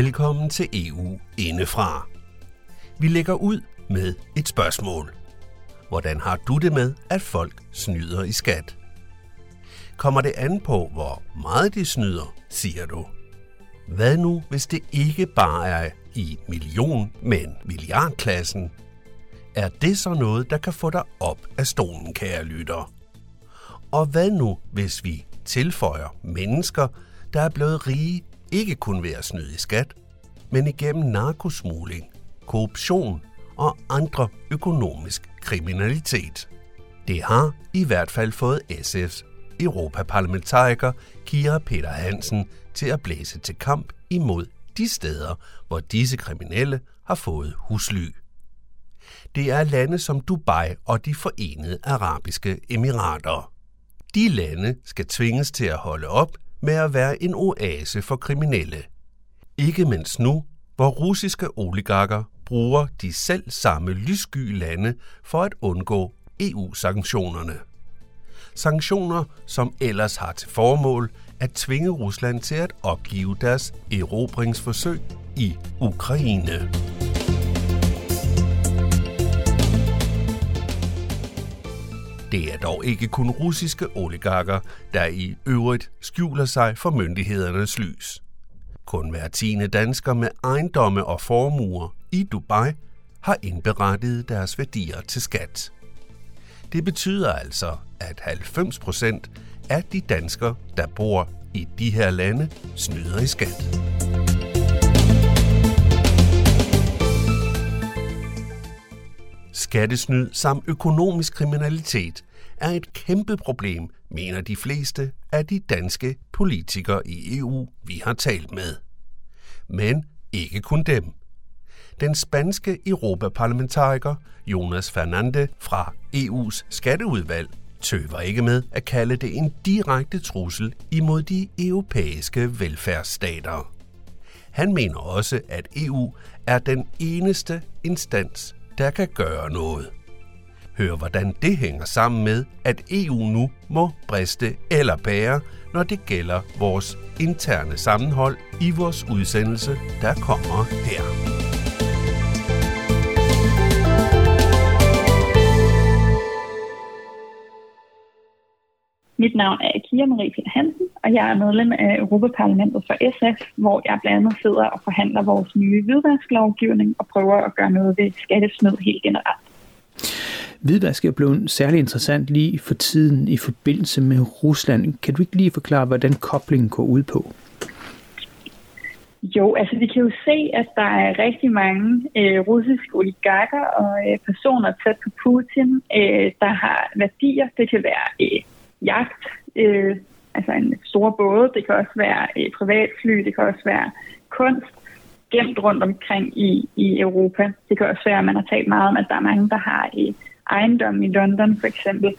Velkommen til EU indefra. Vi lægger ud med et spørgsmål. Hvordan har du det med, at folk snyder i skat? Kommer det an på, hvor meget de snyder, siger du? Hvad nu, hvis det ikke bare er i million, men milliardklassen? Er det så noget, der kan få dig op af stolen, kære lytter? Og hvad nu, hvis vi tilføjer mennesker, der er blevet rige ikke kun ved at snyde i skat, men igennem narkosmugling, korruption og andre økonomisk kriminalitet. Det har i hvert fald fået SF's europaparlamentariker Kira Peter Hansen til at blæse til kamp imod de steder, hvor disse kriminelle har fået husly. Det er lande som Dubai og de forenede arabiske emirater. De lande skal tvinges til at holde op med at være en oase for kriminelle. Ikke mindst nu, hvor russiske oligarker bruger de selv samme lyssky lande for at undgå EU-sanktionerne. Sanktioner, som ellers har til formål at tvinge Rusland til at opgive deres erobringsforsøg i Ukraine. Det er dog ikke kun russiske oligarker, der i øvrigt skjuler sig for myndighedernes lys. Kun hver tiende dansker med ejendomme og formuer i Dubai har indberettet deres værdier til skat. Det betyder altså, at 90 procent af de danskere, der bor i de her lande, snyder i skat. Skattesnyd samt økonomisk kriminalitet er et kæmpe problem, mener de fleste af de danske politikere i EU, vi har talt med. Men ikke kun dem. Den spanske europaparlamentariker Jonas Fernande fra EU's skatteudvalg tøver ikke med at kalde det en direkte trussel imod de europæiske velfærdsstater. Han mener også, at EU er den eneste instans, der kan gøre noget. Hør, hvordan det hænger sammen med, at EU nu må briste eller bære, når det gælder vores interne sammenhold i vores udsendelse, der kommer her. Mit navn er Kira Marie Peter Hansen, og jeg er medlem af Europaparlamentet for SF, hvor jeg blandt andet sidder og forhandler vores nye hvidvasklovgivning og prøver at gøre noget ved skattesnyd helt generelt. Hvidvask er blevet særlig interessant lige for tiden i forbindelse med Rusland. Kan du ikke lige forklare, hvordan koblingen går ud på? Jo, altså vi kan jo se, at der er rigtig mange øh, russiske oligarker og øh, personer tæt på Putin, øh, der har værdier. Det kan være øh, jagt, øh, altså en stor båd, det kan også være øh, privatfly, det kan også være kunst gemt rundt omkring i, i Europa. Det kan også være, at man har talt meget om, at der er mange, der har øh, ejendom i London for eksempel.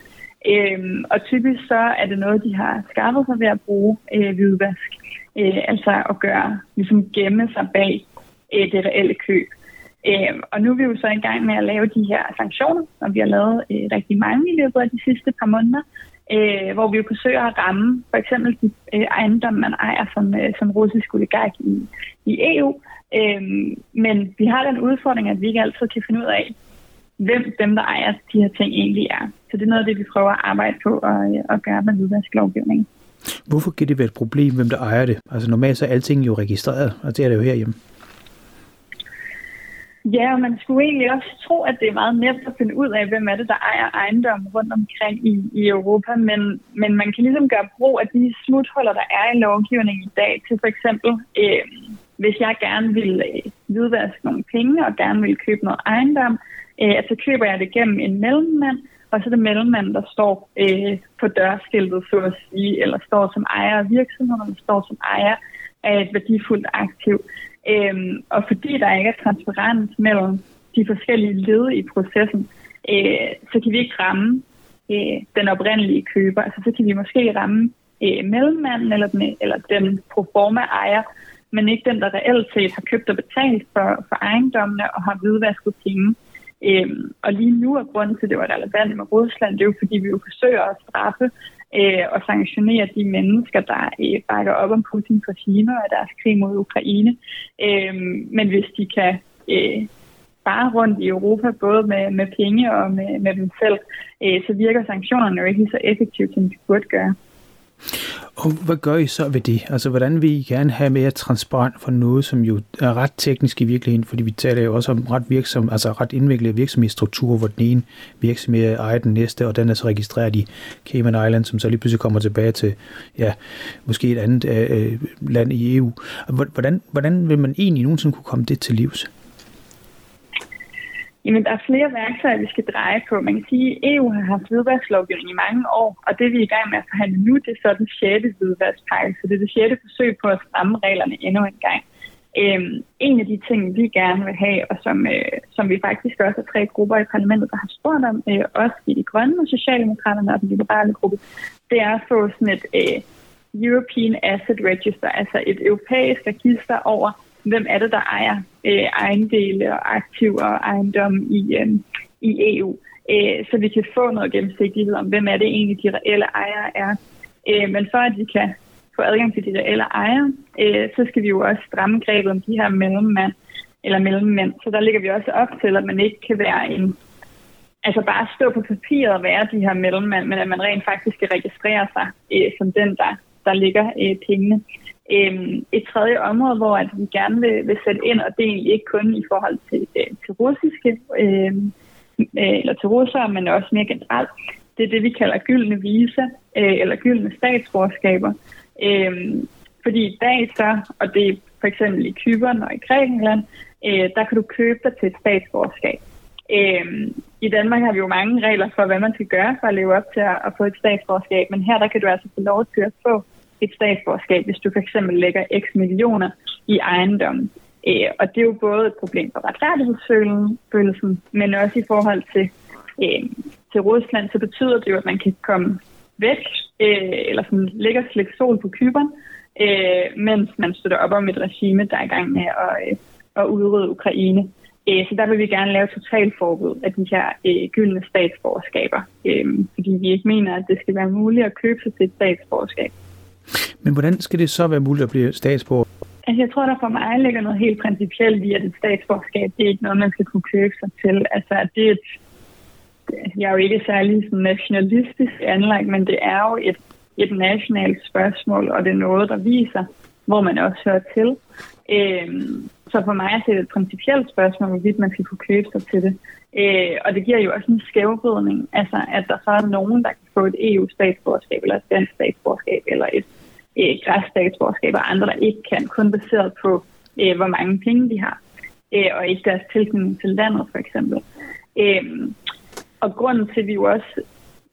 Øhm, og typisk så er det noget, de har skaffet sig ved at bruge øh, hvidvask. Øh, altså at gøre, ligesom gemme sig bag øh, det reelle køb. Øh, og nu er vi jo så i gang med at lave de her sanktioner, og vi har lavet øh, rigtig mange i løbet af de sidste par måneder, øh, hvor vi jo forsøger at ramme for eksempel de øh, ejendomme, man ejer som, øh, som russisk oligark i, i EU. Øh, men vi har den udfordring, at vi ikke altid kan finde ud af, hvem dem, der ejer de her ting egentlig er. Så det er noget af det, vi prøver at arbejde på og, øh, og gøre med hvidvasklovgivningen. Hvorfor kan det være et problem, hvem der ejer det? Altså normalt så er alting jo registreret, og det er det jo herhjemme. Ja, og man skulle egentlig også tro, at det er meget nemt at finde ud af, hvem er det, der ejer ejendommen rundt omkring i, i Europa, men, men man kan ligesom gøre brug af de smuthuller, der er i lovgivningen i dag, til for eksempel, øh, hvis jeg gerne vil øh, hvidvaske nogle penge og gerne vil købe noget ejendom, øh, så køber jeg det gennem en mellemmand, og så er det mellemmanden, der står øh, på dørskiltet, så at sige, eller står som ejer af virksomheden, eller står som ejer af et værdifuldt aktiv. Øhm, og fordi der ikke er transparens mellem de forskellige led i processen, øh, så kan vi ikke ramme øh, den oprindelige køber. Altså, så kan vi måske ramme øh, mellemmanden eller den, eller den proforma ejer, men ikke den, der reelt set har købt og betalt for, for ejendommene og har hvidvasket penge. Øhm, og lige nu er grunden til, at det var relevant med Rusland, det er jo fordi, vi jo forsøger at straffe øh, og sanktionere de mennesker, der øh, bakker op om Putins regime og deres krig mod Ukraine. Øh, men hvis de kan øh, bare rundt i Europa, både med, med penge og med, med dem selv, øh, så virker sanktionerne jo ikke så effektivt, som de burde gøre. Og hvad gør I så ved det? Altså, hvordan vil I gerne have mere transparent for noget, som jo er ret teknisk i virkeligheden, fordi vi taler jo også om ret, virksom, altså ret indviklede virksomhedsstrukturer, hvor den ene virksomhed ejer den næste, og den er så registreret i Cayman Island, som så lige pludselig kommer tilbage til, ja, måske et andet øh, øh land i EU. Hvordan, hvordan vil man egentlig nogensinde kunne komme det til livs? Jamen, der er flere værktøjer, vi skal dreje på. Man kan sige, at EU har haft hvidvasklovgivning i mange år, og det vi er i gang med at forhandle nu, det er så den sjette hvidvaskpakke, så det er det sjette forsøg på at stramme reglerne endnu en gang. Øhm, en af de ting, vi gerne vil have, og som, øh, som vi faktisk også er tre grupper i parlamentet, der har spurgt om, øh, også i de grønne og Socialdemokraterne og den liberale gruppe, det er at få sådan et øh, European Asset Register, altså et europæisk register over, hvem er det, der ejer øh, ejendele og aktiver og ejendom i, øh, i EU. Øh, så vi kan få noget gennemsigtighed om, hvem er det egentlig, de reelle ejere er. Øh, men for at vi kan få adgang til de reelle ejere, øh, så skal vi jo også stramme grebet om de her mellemmænd, eller mellemmænd. Så der ligger vi også op til, at man ikke kan være en altså bare stå på papiret og være de her mellemmænd, men at man rent faktisk skal registrere sig øh, som den, der, der ligger øh, pengene. Øhm, et tredje område, hvor at vi gerne vil, vil sætte ind, og det er egentlig ikke kun i forhold til, øh, til russiske, øhm, øh, eller til russere, men også mere generelt, det er det, vi kalder gyldne visa, øh, eller gyldne statsborgerskaber. Øhm, fordi i dag så, og det er for eksempel i Kyberen og i Grækenland, øh, der kan du købe dig til et statsborgerskab. Øhm, I Danmark har vi jo mange regler for, hvad man skal gøre for at leve op til at, at få et statsborgerskab, men her der kan du altså få lov til at få et statsborgerskab, hvis du for eksempel lægger x millioner i ejendommen. Øh, og det er jo både et problem for retfærdighedsfølelsen, men også i forhold til, øh, til Rusland, så betyder det jo, at man kan komme væk, øh, eller sådan ligge og slikke sol på kyberen, øh, mens man støtter op om et regime, der er i gang med at, øh, at udrydde Ukraine. Øh, så der vil vi gerne lave totalforbud af de her øh, gyldne statsborgerskaber, øh, fordi vi ikke mener, at det skal være muligt at købe sig til et statsborgerskab. Men hvordan skal det så være muligt at blive statsborger? Altså, jeg tror, der for mig ligger noget helt principielt i, at et statsborgerskab, det er ikke noget, man skal kunne købe sig til. Altså, det er et, jeg er jo ikke særlig sådan nationalistisk anlagt, men det er jo et, et nationalt spørgsmål, og det er noget, der viser, hvor man også hører til. Øhm, så for mig er det et principielt spørgsmål, hvorvidt man skal kunne købe sig til det. Øh, og det giver jo også en skævbrydning, altså at der så er nogen, der kan få et EU-statsborgerskab, eller et dansk statsborgerskab, eller et øh, statsborgerskab, og andre, der ikke kan, kun baseret på, øh, hvor mange penge de har, øh, og ikke deres tilknytning til landet, for eksempel. Øh, og grunden til, at vi jo også,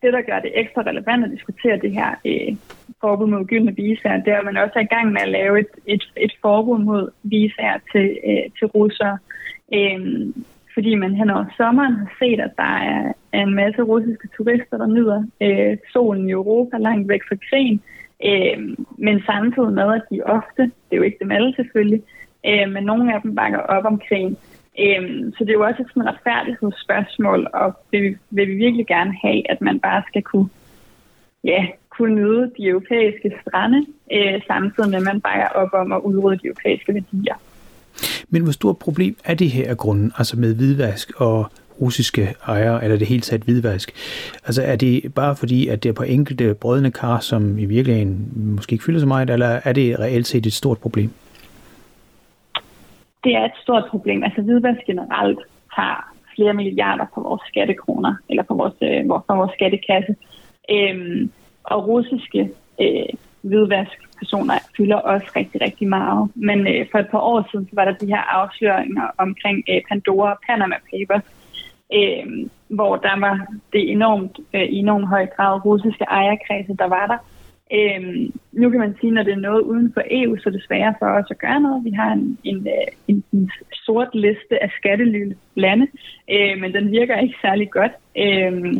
det der gør det ekstra relevant at diskutere det her øh, forbud mod gyldne visager, det er, at man også er i gang med at lave et, et, et forbud mod visager til, øh, til russere. Øh, fordi man hen over sommeren har set, at der er en masse russiske turister, der nyder øh, solen i Europa langt væk fra krigen. Øh, men samtidig med, at de ofte, det er jo ikke dem alle selvfølgelig, øh, men nogle af dem bakker op om krigen. Øh, så det er jo også et sådan retfærdighedsspørgsmål, og vil, vil vi virkelig gerne have, at man bare skal kunne, ja, kunne nyde de europæiske strande, øh, samtidig med, at man bakker op om at udrydde de europæiske værdier. Men hvor stort problem er det her af grunden, altså med hvidvask og russiske ejere, eller det hele taget hvidvask? Altså er det bare fordi, at det er på enkelte brødende kar, som i virkeligheden måske ikke fylder så meget, eller er det reelt set et stort problem? Det er et stort problem. Altså hvidvask generelt har flere milliarder på vores skattekroner, eller på vores, øh, på vores skattekasse. Øhm, og russiske øh, personer fylder også rigtig, rigtig meget. Men øh, for et par år siden så var der de her afsløringer omkring øh, Pandora og Panama Papers, øh, hvor der var det enormt, øh, i enormt høj grad russiske ejerkredse, der var der. Øh, nu kan man sige, når det er noget uden for EU, så er det sværere for os at gøre noget. Vi har en, en, øh, en, en sort liste af skattely lande, øh, men den virker ikke særlig godt. Øh,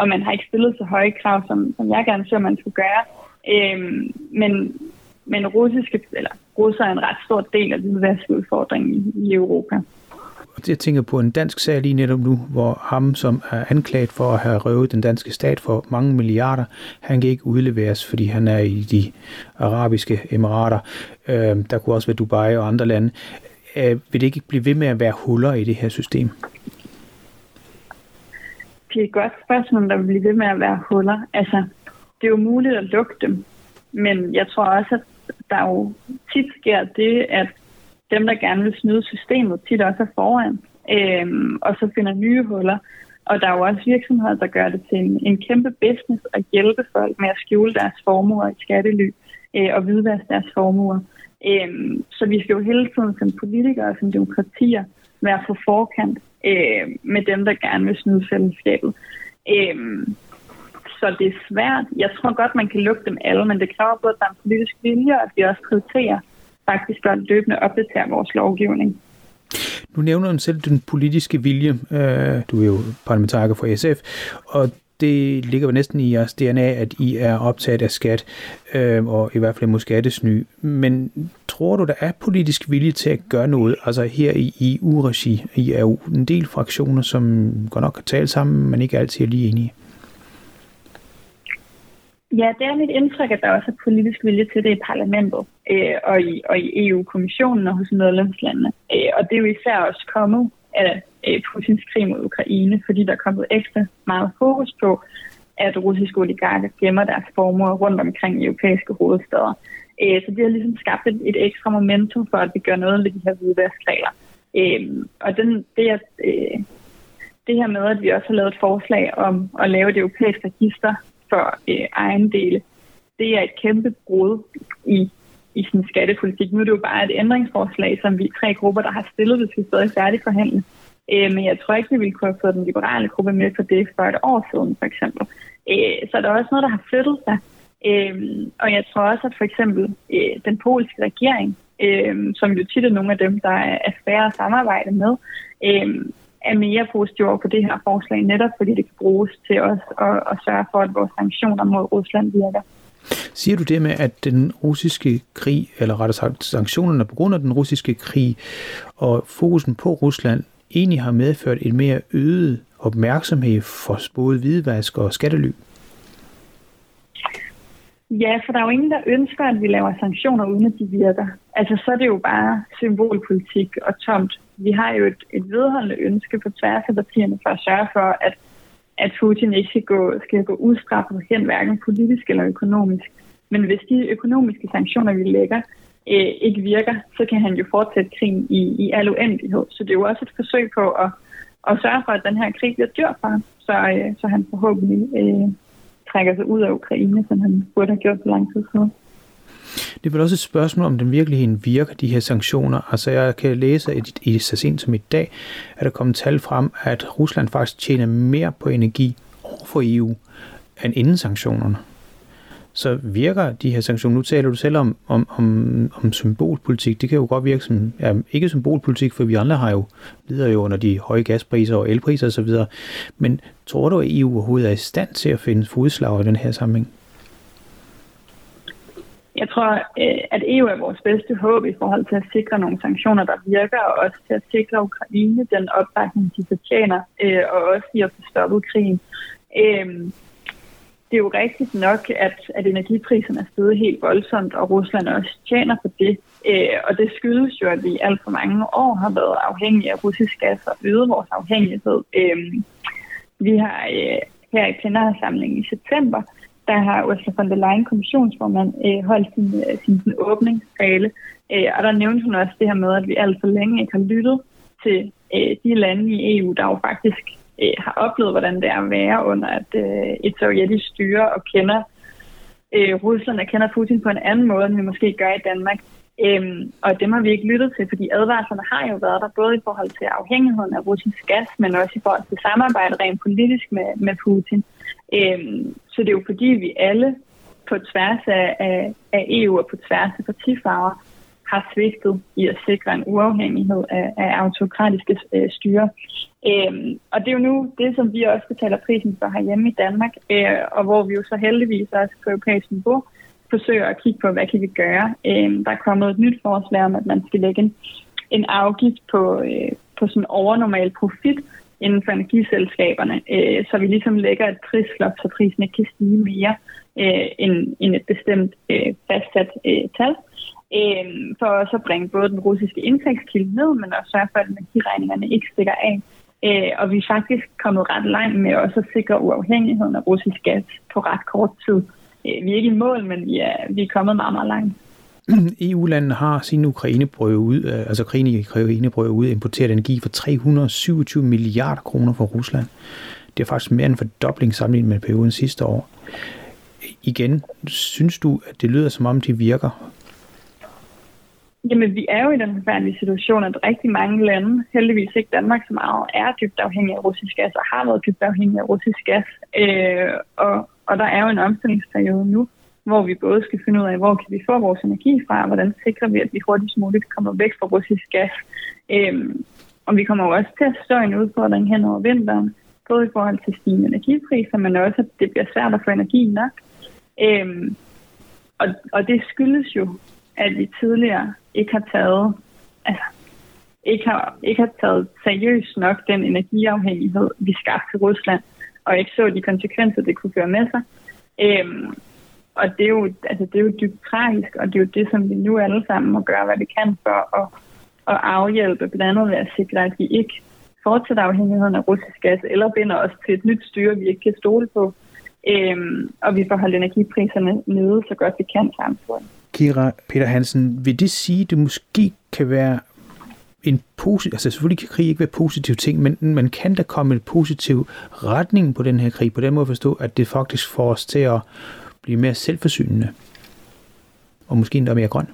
og man har ikke stillet så høje krav, som, som jeg gerne så, man skulle gøre. Øhm, men, men russiske, eller russer er en ret stor del af hvidvaskudfordringen i, i Europa. jeg tænker på en dansk sag lige netop nu, hvor ham, som er anklaget for at have røvet den danske stat for mange milliarder, han kan ikke udleveres, fordi han er i de arabiske emirater. Øh, der kunne også være Dubai og andre lande. Øh, vil det ikke blive ved med at være huller i det her system? Det er et godt spørgsmål, der vil blive ved med at være huller. Altså, det er jo muligt at lukke dem, men jeg tror også, at der jo tit sker det, at dem, der gerne vil snyde systemet, tit også er foran, øh, og så finder nye huller. Og der er jo også virksomheder, der gør det til en, en kæmpe business at hjælpe folk med at skjule deres formuer i skattely øh, og hvidvaske deres formuer. Øh, så vi skal jo hele tiden som politikere og som demokratier være på forkant øh, med dem, der gerne vil snyde fællesskabet. Øh, så det er svært. Jeg tror godt, man kan lukke dem alle, men det kræver både, at der er en politisk vilje, og at vi også prioriterer faktisk godt løbende opdatere vores lovgivning. Nu nævner du selv den politiske vilje. Øh, du er jo parlamentariker for SF, og det ligger jo næsten i jeres DNA, at I er optaget af skat, øh, og i hvert fald mod skattesny. Men tror du, der er politisk vilje til at gøre noget? Altså her i EU-regi, I er jo en del fraktioner, som godt nok kan tale sammen, men ikke altid er lige enige. Ja, det er mit indtryk, at der også er politisk vilje til det i parlamentet øh, og, i, og i EU-kommissionen og hos medlemslandene. Øh, og det er jo især også kommet af øh, Putins krig mod Ukraine, fordi der er kommet ekstra meget fokus på, at russiske oligarker gemmer deres formuer rundt omkring i europæiske hovedsteder. Øh, så det har ligesom skabt et, et ekstra momentum for, at vi gør noget ved de her hvidvaskregler. Øh, og den, det, er, øh, det her med, at vi også har lavet et forslag om at lave et europæisk register for øh, ejendele, det er et kæmpe brud i, i sådan skattepolitik. Nu er det jo bare et ændringsforslag, som vi tre grupper, der har stillet, hvis vi stadig færdig forhandle. Øh, men jeg tror ikke, vi ville kunne have fået den liberale gruppe med på det for et år siden, for eksempel. Øh, så der er også noget, der har flyttet sig. Øh, og jeg tror også, at for eksempel øh, den polske regering, øh, som jo tit er nogle af dem, der er, er svære at samarbejde med, øh, er mere positive over på det her forslag, netop fordi det kan bruges til os at, at sørge for, at vores sanktioner mod Rusland virker. Siger du det med, at den russiske krig, eller rettere sagt sanktionerne på grund af den russiske krig og fokusen på Rusland, egentlig har medført en mere øget opmærksomhed for både hvidvask og skattely? Ja, for der er jo ingen, der ønsker, at vi laver sanktioner, uden at de virker. Altså, så er det jo bare symbolpolitik og tomt. Vi har jo et, et vedholdende ønske på tværs af partierne for at sørge for, at, at Putin ikke skal gå, skal gå udstraffet hen, hverken politisk eller økonomisk. Men hvis de økonomiske sanktioner, vi lægger, øh, ikke virker, så kan han jo fortsætte krigen i, i al uendelighed. Så det er jo også et forsøg på at, at sørge for, at den her krig bliver dyr for ham, så, øh, så han forhåbentlig øh, trækker sig ud af Ukraine, som han burde have gjort for lang tid siden. Det er vel også et spørgsmål, om den virkeligheden virker, de her sanktioner. Altså jeg kan læse, at i så sent som i dag, er der kommet tal frem, at Rusland faktisk tjener mere på energi over for EU, end inden sanktionerne så virker de her sanktioner. Nu taler du selv om, om, om, om symbolpolitik. Det kan jo godt virke som, ja, ikke symbolpolitik, for vi andre har jo, lider jo under de høje gaspriser og elpriser osv. Men tror du, at EU overhovedet er i stand til at finde fodslag i den her sammenhæng? Jeg tror, øh, at EU er vores bedste håb i forhold til at sikre nogle sanktioner, der virker, og også til at sikre Ukraine den opbakning, de fortjener, øh, og også i at få stoppet krigen. Øhm, det er jo rigtigt nok, at, at energipriserne er steget helt voldsomt, og Rusland også tjener på det. Øh, og det skyldes jo, at vi i alt for mange år har været afhængige af russisk gas og øget vores afhængighed. Øhm, vi har her i plenarsamlingen i september, der har Ursula von der Leyen, kommissionsformand, øh, holdt sin, øh, sin, sin åbningstale. Øh, og der nævnte hun også det her med, at vi alt for længe ikke har lyttet til øh, de lande i EU, der jo faktisk øh, har oplevet, hvordan det er at være under et, øh, et sovjetisk styre og kender øh, Rusland og kender Putin på en anden måde, end vi måske gør i Danmark. Øhm, og dem har vi ikke lyttet til, fordi advarslerne har jo været der, både i forhold til afhængigheden af russisk gas, men også i forhold til samarbejde rent politisk med, med Putin. Øhm, så det er jo fordi, vi alle på tværs af, af, af EU og på tværs af partifarver har svigtet i at sikre en uafhængighed af, af autokratiske øh, styre. Øhm, og det er jo nu det, som vi også betaler prisen for herhjemme i Danmark, øh, og hvor vi jo så heldigvis også på europæisk niveau forsøger at kigge på, hvad kan vi gøre. Øhm, der er kommet et nyt forslag om, at man skal lægge en, en afgift på, øh, på sådan overnormal profit inden for energiselskaberne, øh, så vi ligesom lægger et prisloft, så prisen ikke kan stige mere øh, end, end et bestemt øh, fastsat øh, tal. Øh, for også at bringe både den russiske indtægtskilde ned, men også sørge for, at energiregningerne ikke stikker af. Øh, og vi er faktisk kommet ret langt med også at sikre uafhængigheden af russisk gas på ret kort tid. Øh, vi er ikke i mål, men vi er, vi er kommet meget, meget langt. E EU-landene har sin øh, altså Ukraine ud, altså krigen i Ukraine-brød ud, importeret energi for 327 milliarder kroner fra Rusland. Det er faktisk mere end fordobling sammenlignet med perioden sidste år. Igen, synes du, at det lyder som om, de virker? Jamen, vi er jo i den forfærdelige situation, at rigtig mange lande, heldigvis ikke Danmark så meget, er dybt afhængige af russisk gas og har været dybt afhængige af russisk gas. Øh, og, og der er jo en omstillingsperiode nu, hvor vi både skal finde ud af, hvor kan vi få vores energi fra, og hvordan sikrer vi, at vi hurtigst muligt kommer væk fra russisk gas. Øhm, og vi kommer jo også til at stå en udfordring hen over vinteren, både i forhold til stigende energipriser, men også, at det bliver svært at få energi nok. Øhm, og, og det skyldes jo, at vi tidligere ikke har taget, altså, ikke har, ikke har taget seriøst nok den energiafhængighed, vi skabte til Rusland, og ikke så de konsekvenser, det kunne føre med sig. Øhm, og det er, jo, altså, det er jo dybt tragisk, og det er jo det, som vi nu alle sammen må gøre, hvad vi kan for at, at afhjælpe, blandt andet ved at sikre, at vi ikke fortsætter afhængigheden af russisk gas, eller binder os til et nyt styre, vi ikke kan stole på, øhm, og vi får holdt energipriserne nede så godt vi kan samtidig. Kira Peter Hansen, vil det sige, at det måske kan være en positiv, altså selvfølgelig kan krig ikke være positiv ting, men man kan da komme en positiv retning på den her krig, på den måde at forstå, at det faktisk får os til at blive mere selvforsynende, og måske endda mere grøn?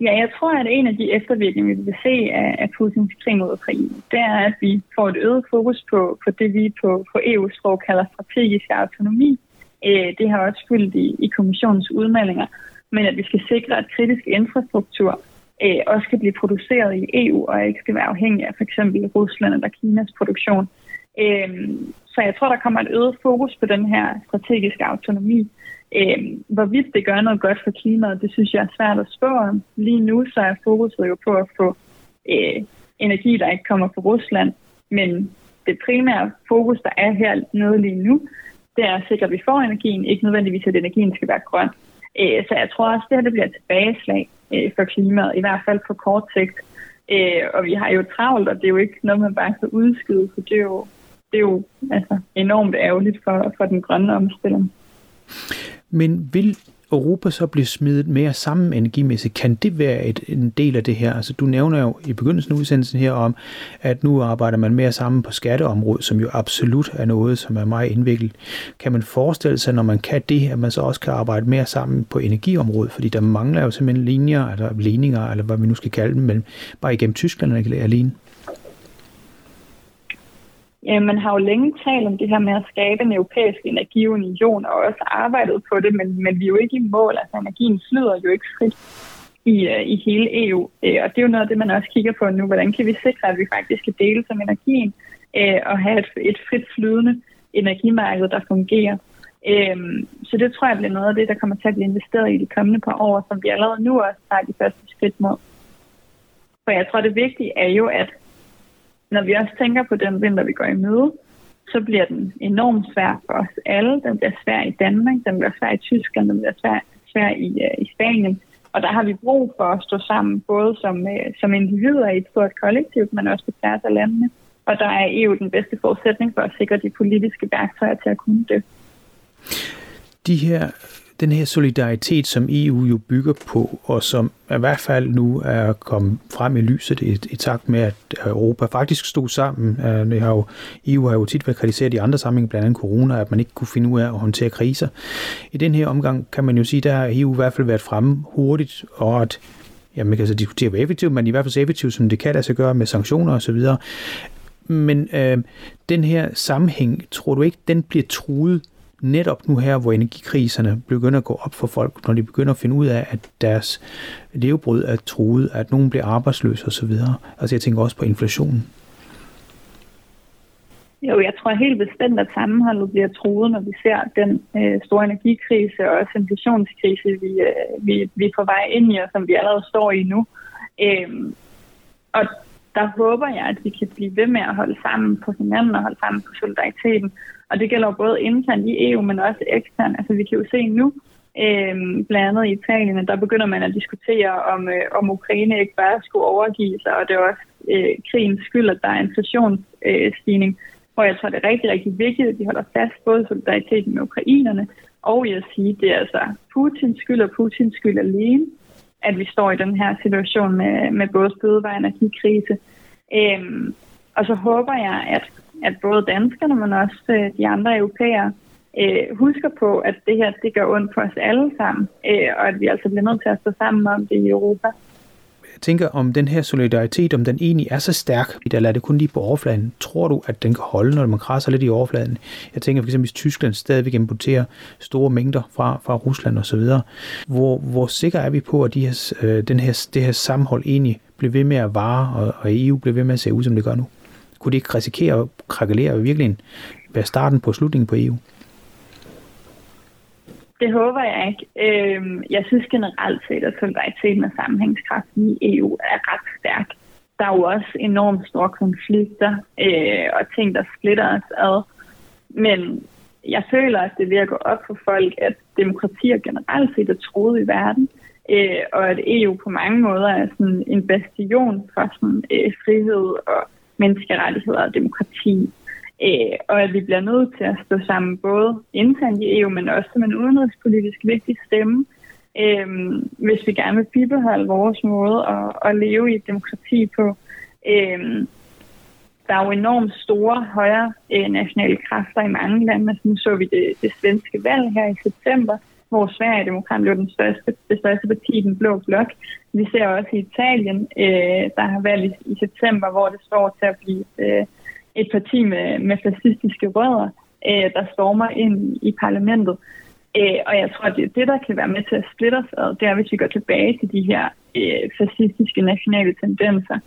Ja, jeg tror, at en af de eftervirkninger, vi vil se af, af Putins krig mod Ukraine, det er, at vi får et øget fokus på, på det, vi på, på EU-sprog kalder strategisk autonomi. Øh, det har også fyldt i, i kommissionens udmeldinger, men at vi skal sikre, at kritisk infrastruktur øh, også kan blive produceret i EU, og ikke skal være afhængig af f.eks. Rusland eller Kinas produktion. Øhm, så jeg tror, der kommer et øget fokus på den her strategiske autonomi. Øhm, hvorvidt det gør noget godt for klimaet, det synes jeg er svært at spå om. Lige nu så er fokuset jo på at få øh, energi, der ikke kommer fra Rusland. Men det primære fokus, der er her nede lige nu, det er at sikre, at vi får energien, ikke nødvendigvis, at energien skal være grøn. Øh, så jeg tror også, at det her det bliver et tilbageslag øh, for klimaet, i hvert fald på kort sigt. Øh, og vi har jo travlt, og det er jo ikke noget, man bare kan udskyde, for det er jo det er jo altså, enormt ærgerligt for, for den grønne omstilling. Men vil Europa så blive smidt mere sammen energimæssigt? Kan det være et, en del af det her? Altså, du nævner jo i begyndelsen af udsendelsen her om, at nu arbejder man mere sammen på skatteområdet, som jo absolut er noget, som er meget indviklet. Kan man forestille sig, når man kan det, at man så også kan arbejde mere sammen på energiområdet? Fordi der mangler jo simpelthen linjer, eller ligninger, eller hvad vi nu skal kalde dem, mellem, bare igennem Tyskland alene. Ja, man har jo længe talt om det her med at skabe en europæisk energiunion, og også arbejdet på det, men, men vi er jo ikke i mål. Altså energien flyder jo ikke frit i, øh, i hele EU, øh, og det er jo noget af det, man også kigger på nu. Hvordan kan vi sikre, at vi faktisk kan dele som energien og have et, et frit flydende energimarked, der fungerer. Uh, så det tror jeg bliver noget af det, der kommer til at blive investeret i de kommende par år, som vi allerede nu også tager de første skridt mod. For jeg tror, det vigtige er jo, at når vi også tænker på den vinter, vi går i møde, så bliver den enormt svær for os alle. Den bliver svær i Danmark, den bliver svær i Tyskland, den bliver svær, svær i, uh, i Spanien. Og der har vi brug for at stå sammen, både som, uh, som individer i et stort kollektiv, men også på tværs af landene. Og der er EU den bedste forudsætning for at sikre de politiske værktøjer til at kunne det. De her den her solidaritet, som EU jo bygger på, og som i hvert fald nu er kommet frem i lyset i, i takt med, at øh, Europa faktisk stod sammen. Øh, det har jo, EU har jo tit været kritiseret i andre sammenhænge, blandt andet corona, at man ikke kunne finde ud af at håndtere kriser. I den her omgang kan man jo sige, der har EU i hvert fald været fremme hurtigt, og at ja, man kan så diskutere, hvor effektivt, men i hvert fald så effektivt, som det kan lade sig gøre med sanktioner osv. Men øh, den her sammenhæng, tror du ikke, den bliver truet netop nu her, hvor energikriserne begynder at gå op for folk, når de begynder at finde ud af, at deres levebrød er truet, at nogen bliver arbejdsløse osv. Altså jeg tænker også på inflationen. Jo, jeg tror helt bestemt, at sammenholdet bliver truet, når vi ser den øh, store energikrise og også inflationskrise, vi, øh, vi, vi er på vej ind i, og som vi allerede står i nu. Øh, og der håber jeg, at vi kan blive ved med at holde sammen på hinanden og holde sammen på solidariteten. Og det gælder både internt i EU, men også eksternt. Altså vi kan jo se nu, øh, blandt andet i Italien, der begynder man at diskutere, om, øh, om Ukraine ikke bare skulle overgive sig, og det er også øh, krigens skyld, at der er inflationsstigning, øh, hvor jeg tror, det er rigtig, rigtig vigtigt, at de holder fast både solidariteten med ukrainerne, og jeg sige, det er altså Putins skyld og Putins skyld alene, at vi står i den her situation med, med både spødevej og energikrise. Øhm, og så håber jeg, at, at både danskerne, men også øh, de andre europæere, øh, husker på, at det her det gør ondt på os alle sammen, øh, og at vi altså bliver nødt til at stå sammen om det i Europa Jeg tænker, om den her solidaritet, om den egentlig er så stærk, der lader det kun lige på overfladen. Tror du, at den kan holde, når man krasser lidt i overfladen? Jeg tænker for eksempel, hvis Tyskland stadigvæk importerer store mængder fra, fra Rusland osv., hvor, hvor sikker er vi på, at de her, øh, den her, det her sammenhold egentlig bliver ved med at vare, og, og EU bliver ved med at se ud, som det gør nu? Kunne det ikke risikere at krakelere og virkelig være starten på slutningen på EU? Det håber jeg ikke. Øhm, jeg synes generelt set, at solidariteten og sammenhængskraften i EU er ret stærk. Der er jo også enormt store konflikter øh, og ting, der splitter os ad. Men jeg føler, at det virker op for folk, at demokratier generelt set er troet i verden, øh, og at EU på mange måder er sådan en bastion for sådan, øh, frihed og menneskerettigheder og demokrati øh, og at vi bliver nødt til at stå sammen både internt i EU, men også som en udenrigspolitisk vigtig stemme, øh, hvis vi gerne vil bibeholde vores måde at, at leve i et demokrati på. Øh, der er jo enormt store højre øh, nationale kræfter i mange lande. Altså, så vi det, det svenske valg her i september, hvor Sverigedemokraterne blev den største, det største parti i den blå blok. Vi ser også i Italien, øh, der har valgt i, i september, hvor det står til at blive øh, et parti med, med fascistiske rødder, øh, der stormer ind i parlamentet. Øh, og jeg tror, at det, det, der kan være med til at splitte os ad, det er, hvis vi går tilbage til de her øh, fascistiske nationale tendenser.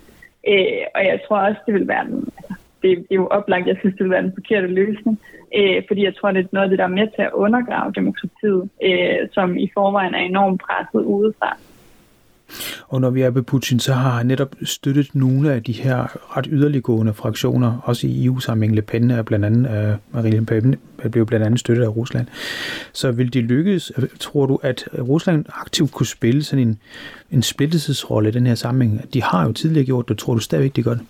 Øh, og jeg tror også, det vil være den, altså, det, det er jo oplagt, jeg synes, det vil være den forkerte løsning. Øh, fordi jeg tror, det er noget af det, der er med til at undergrave demokratiet, øh, som i forvejen er enormt presset udefra. Og når vi er ved Putin, så har han netop støttet nogle af de her ret yderliggående fraktioner, også i EU-sammenhæng. Le Pen er blandt andet, uh, Marine Le Pen blev blandt andet støttet af Rusland. Så vil det lykkes, tror du, at Rusland aktivt kunne spille sådan en, en splittelsesrolle i den her sammenhæng? De har jo tidligere gjort det, tror du stadigvæk, de gør det?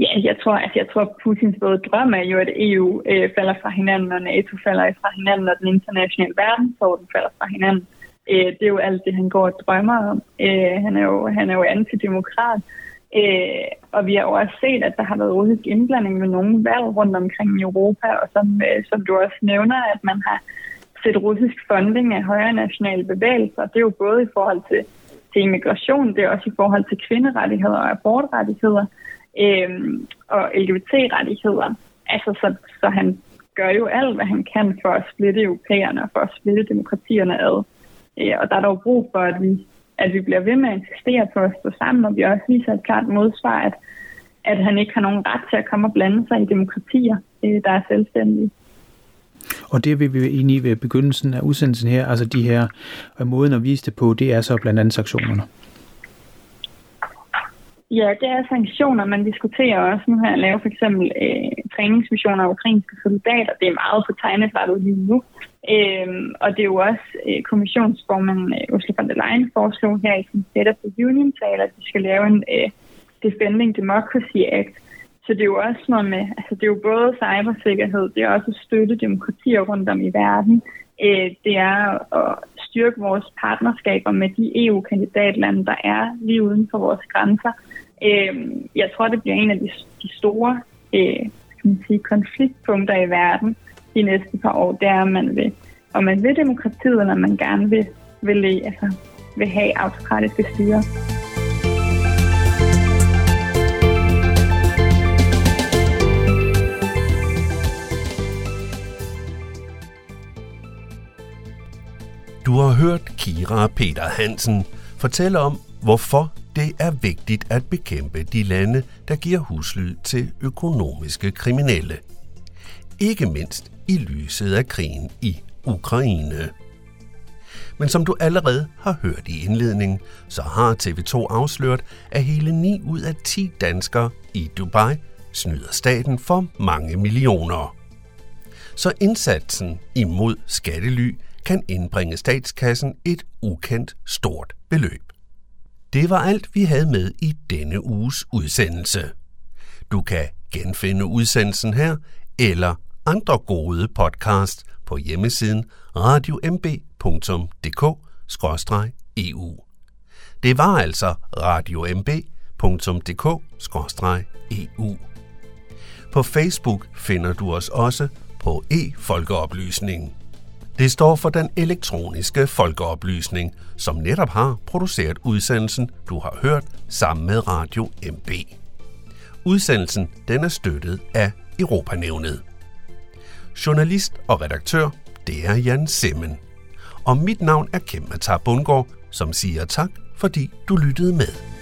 Ja, jeg tror, at jeg tror, Putins både drøm er jo, at EU øh, falder fra hinanden, og NATO falder fra hinanden, og den internationale verdensorden falder fra hinanden. Øh, det er jo alt det, han går og drømmer om. Øh, han, er jo, han er jo antidemokrat. Øh, og vi har jo også set, at der har været russisk indblanding ved nogle valg rundt omkring i Europa, og som, øh, som du også nævner, at man har set russisk funding af højre nationale bevægelser. Det er jo både i forhold til, til immigration, det er også i forhold til kvinderettigheder og abortrettigheder øh, og LGBT-rettigheder. Altså, så, så han gør jo alt, hvad han kan for at splitte europæerne og for at splitte demokratierne ad. Øh, og der er dog brug for, at vi, at vi bliver ved med at insistere på at stå sammen, og vi også viser et klart modsvar, at, at han ikke har nogen ret til at komme og blande sig i demokratier, øh, der er selvstændige. Og det vil vi egentlig ved begyndelsen af udsendelsen her, altså de her øh, måden at vise det på, det er så blandt andet sanktionerne. Ja, det er sanktioner. Man diskuterer også nu her at lave for eksempel øh, træningsmissioner af ukrainske soldater. Det er meget på tegnefrettet lige nu. Øhm, og det er jo også øh, kommissionsformanden øh, Ursula von der Leyen foreslog her i sin State of the Union tale, at de skal lave en øh, Defending Democracy Act. Så det er jo også noget med, altså det er jo både cybersikkerhed, det er også at støtte demokratier rundt om i verden. Øh, det er at styrke vores partnerskaber med de EU-kandidatlande, der er lige uden for vores grænser. Øh, jeg tror, det bliver en af de, de store øh, kan man sige, konfliktpunkter i verden, de næste par år, det er, om man vil, om man vil demokratiet, eller man gerne vil, vil, altså, vil have autokratiske styre. Du har hørt Kira Peter Hansen fortælle om, hvorfor det er vigtigt at bekæmpe de lande, der giver huslyd til økonomiske kriminelle. Ikke mindst i lyset af krigen i Ukraine. Men som du allerede har hørt i indledningen, så har TV2 afsløret, at hele 9 ud af 10 danskere i Dubai snyder staten for mange millioner. Så indsatsen imod skattely kan indbringe statskassen et ukendt stort beløb. Det var alt, vi havde med i denne uges udsendelse. Du kan genfinde udsendelsen her eller andre gode podcast på hjemmesiden radiomb.dk-eu. Det var altså radiomb.dk-eu. På Facebook finder du os også på e-folkeoplysning. Det står for den elektroniske folkeoplysning, som netop har produceret udsendelsen, du har hørt, sammen med Radio MB. Udsendelsen den er støttet af Europanævnet. Journalist og redaktør, det er Jan Simmen. Og mit navn er Kim Bundgaard, som siger tak, fordi du lyttede med.